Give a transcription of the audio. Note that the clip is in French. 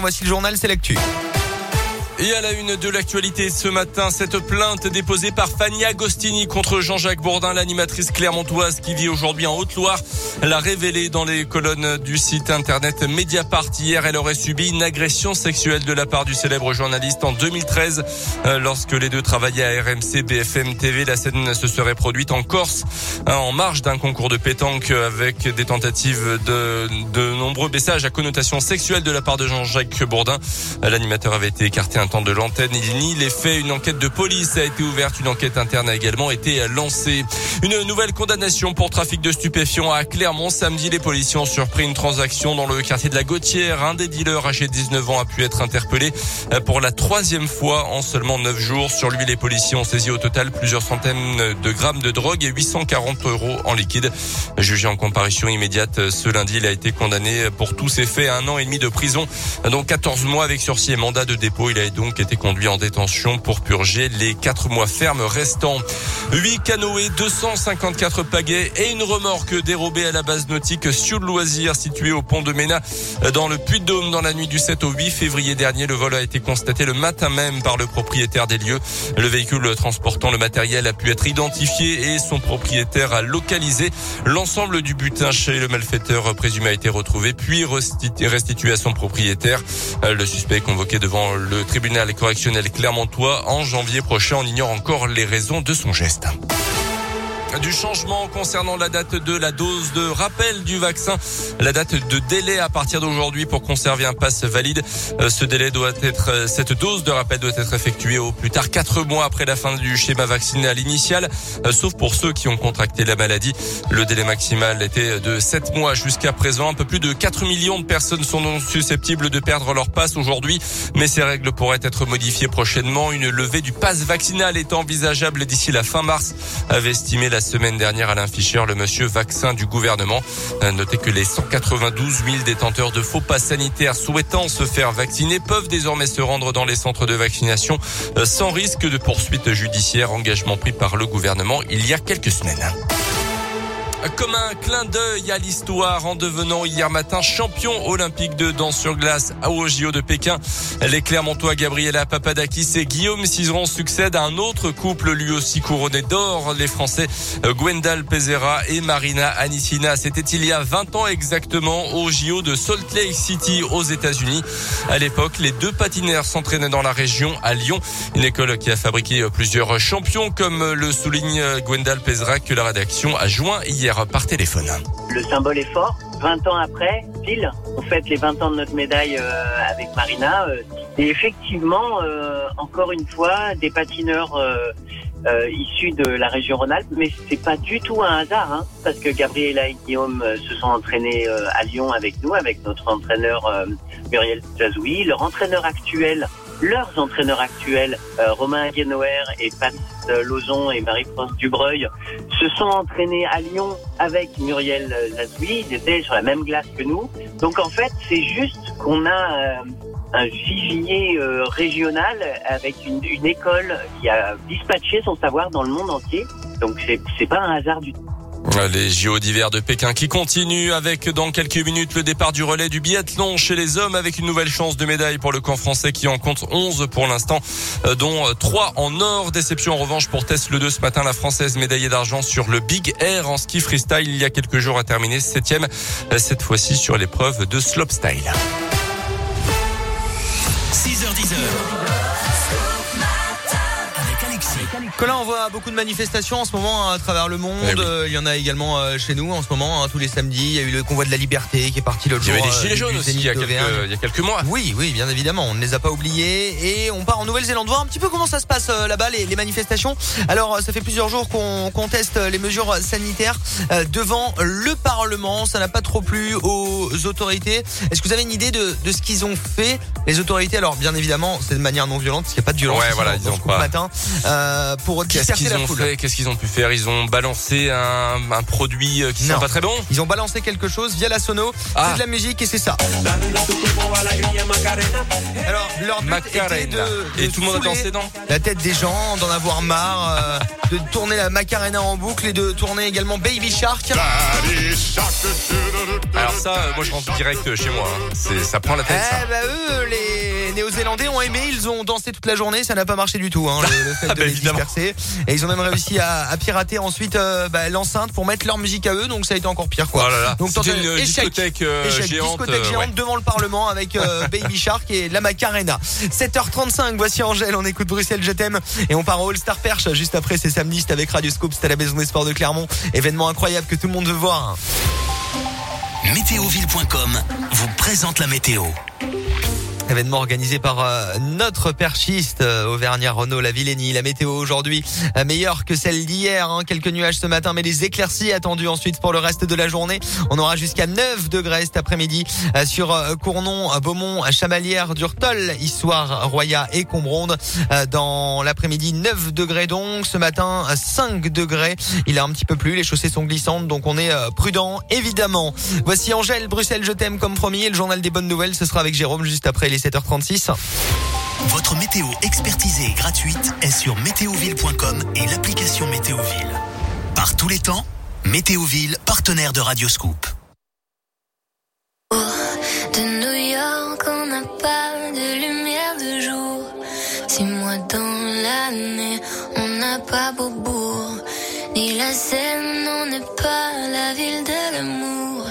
Voici le journal, c'est l'actu. Et à la une de l'actualité ce matin, cette plainte déposée par Fanny Agostini contre Jean-Jacques Bourdin, l'animatrice clermontoise qui vit aujourd'hui en Haute-Loire, l'a révélé dans les colonnes du site internet Mediapart. Hier, elle aurait subi une agression sexuelle de la part du célèbre journaliste en 2013. Euh, lorsque les deux travaillaient à RMC BFM TV, la scène se serait produite en Corse, hein, en marge d'un concours de pétanque avec des tentatives de, de nombreux messages à connotation sexuelle de la part de Jean-Jacques Bourdin. L'animateur avait été écarté temps de l'antenne. Il nie les faits. Une enquête de police a été ouverte. Une enquête interne a également été lancée. Une nouvelle condamnation pour trafic de stupéfiants à Clermont. Samedi, les policiers ont surpris une transaction dans le quartier de la Gautière. Un des dealers âgé de 19 ans a pu être interpellé pour la troisième fois en seulement 9 jours. Sur lui, les policiers ont saisi au total plusieurs centaines de grammes de drogue et 840 euros en liquide. Jugé en comparution immédiate ce lundi, il a été condamné pour tous ces faits à un an et demi de prison, dont 14 mois avec sursis et mandat de dépôt. Il a donc été conduit en détention pour purger les quatre mois fermes restants. 8 canoës, 254 pagaies et une remorque dérobée à la base nautique sur le loisir située au pont de Ménat dans le Puy-de-Dôme dans la nuit du 7 au 8 février dernier. Le vol a été constaté le matin même par le propriétaire des lieux. Le véhicule transportant le matériel a pu être identifié et son propriétaire a localisé l'ensemble du butin chez le malfaiteur présumé a été retrouvé puis restitué à son propriétaire. Le suspect convoqué devant le tribunal tribunal correctionnel clermontois en janvier prochain. On ignore encore les raisons de son geste du changement concernant la date de la dose de rappel du vaccin. La date de délai à partir d'aujourd'hui pour conserver un pass valide. Euh, ce délai doit être, euh, cette dose de rappel doit être effectuée au plus tard quatre mois après la fin du schéma vaccinal initial, euh, sauf pour ceux qui ont contracté la maladie. Le délai maximal était de sept mois jusqu'à présent. Un peu plus de 4 millions de personnes sont susceptibles de perdre leur passe aujourd'hui, mais ces règles pourraient être modifiées prochainement. Une levée du pass vaccinal est envisageable d'ici la fin mars, avait estimé semaine dernière Alain Fischer, le monsieur vaccin du gouvernement. Notez que les 192 000 détenteurs de faux pas sanitaires souhaitant se faire vacciner peuvent désormais se rendre dans les centres de vaccination euh, sans risque de poursuite judiciaire, engagement pris par le gouvernement il y a quelques semaines comme un clin d'œil à l'histoire en devenant hier matin champion olympique de danse sur glace au JO de Pékin. Les Clermontois Gabriela Papadakis et Guillaume Cizeron succèdent à un autre couple lui aussi couronné d'or, les Français Gwendal Pezera et Marina Anissina. C'était il y a 20 ans exactement au JO de Salt Lake City aux États-Unis. À l'époque, les deux patineurs s'entraînaient dans la région à Lyon, une école qui a fabriqué plusieurs champions comme le souligne Gwendal Pezera que la rédaction a joint hier par téléphone. Le symbole est fort. 20 ans après, pile, on fête les 20 ans de notre médaille euh, avec Marina. Euh, et effectivement, euh, encore une fois, des patineurs issus de la région Rhône-Alpes, mais c'est pas du tout un hasard, hein, parce que Gabriela et Guillaume se sont entraînés à Lyon avec nous, avec notre entraîneur Muriel Jazoui. Leur entraîneur actuel, leurs entraîneurs actuels, Romain Guénoer et Patrice Lozon et Marie-France Dubreuil, se sont entraînés à Lyon avec Muriel Lazoui. Ils étaient sur la même glace que nous. Donc en fait, c'est juste qu'on a euh, un vivier euh, régional avec une, une école qui a dispatché son savoir dans le monde entier. Donc c'est pas un hasard du tout. Les JO d'hiver de Pékin qui continuent avec dans quelques minutes le départ du relais du biathlon chez les hommes avec une nouvelle chance de médaille pour le camp français qui en compte 11 pour l'instant euh, dont 3 en or. Déception en revanche pour Tess Le 2 ce matin la française médaillée d'argent sur le Big Air en ski freestyle il y a quelques jours a terminé septième euh, cette fois-ci sur l'épreuve de slopestyle. 6h10. Colin, on voit beaucoup de manifestations en ce moment hein, à travers le monde. Eh euh, il y en a également euh, chez nous en ce moment, hein, tous les samedis. Il y a eu le convoi de la liberté qui est parti l'autre jour. Il y avait des gilets euh, jaunes aussi il y, a quelques, il y, a quelques, mois. Oui, oui, bien évidemment. On ne les a pas oubliés. Et on part en Nouvelle-Zélande voir un petit peu comment ça se passe là-bas, les, les, manifestations. Alors, ça fait plusieurs jours qu'on conteste les mesures sanitaires devant le Parlement. Ça n'a pas trop plu aux autorités. Est-ce que vous avez une idée de, de ce qu'ils ont fait? Les autorités, alors bien évidemment, c'est de manière non violente, parce qu'il n'y a pas de violence. Ouais, voilà, ils ont pas. matin. Euh, pour Qu'est-ce qu'ils ont fait? Qu'est-ce qu'ils ont pu faire? Ils ont balancé un, un produit euh, qui sent pas très bon? Ils ont balancé quelque chose via la sono. Ah. C'est de la musique et c'est ça. Alors, leur but était de, Et tout le monde a dansé dans La tête des gens, d'en avoir marre, euh, de tourner la Macarena en boucle et de tourner également Baby Shark. Alors ça, moi je rentre direct chez moi. Hein. C'est, ça prend la tête. Eh bah eux, Néo-Zélandais ont aimé, ils ont dansé toute la journée, ça n'a pas marché du tout, hein, le, fait ah de bah, les disperser. Et ils ont même réussi à, pirater ensuite euh, bah, l'enceinte pour mettre leur musique à eux, donc ça a été encore pire quoi. Oh donc une discothèque, géante, devant le Parlement avec Baby Shark et la Macarena. 7h35, voici Angèle, on écoute Bruxelles, je t'aime et on part au All Star Perche juste après c'est samedi, c'est avec Radio Scoop, c'est à la Maison des Sports de Clermont. Événement incroyable que tout le monde veut voir. Météoville.com vous présente la météo. Événement organisé par euh, notre perchiste euh, Auvergnat Renault La Villénie. La météo aujourd'hui euh, meilleure que celle d'hier. Hein. Quelques nuages ce matin, mais des éclaircies attendues ensuite pour le reste de la journée. On aura jusqu'à 9 degrés cet après-midi sur Cournon, Beaumont, Chamalières, Durtol, Issoire, Roya et Combronde. Dans l'après-midi, 9 degrés donc. Ce matin, 5 degrés. Il a un petit peu plus. Les chaussées sont glissantes, donc on est prudent, évidemment. Voici Angèle, Bruxelles, je t'aime comme promis. Et le journal des bonnes nouvelles, ce sera avec Jérôme juste après les 7h36. Votre météo expertisée et gratuite est sur météoville.com et l'application Météoville. Par tous les temps, Météoville, partenaire de Radioscoop. Oh, de New York, on n'a pas de lumière de jour. Six mois dans l'année, on n'a pas Beaubourg. Ni la Seine, on n'est pas la ville de l'amour.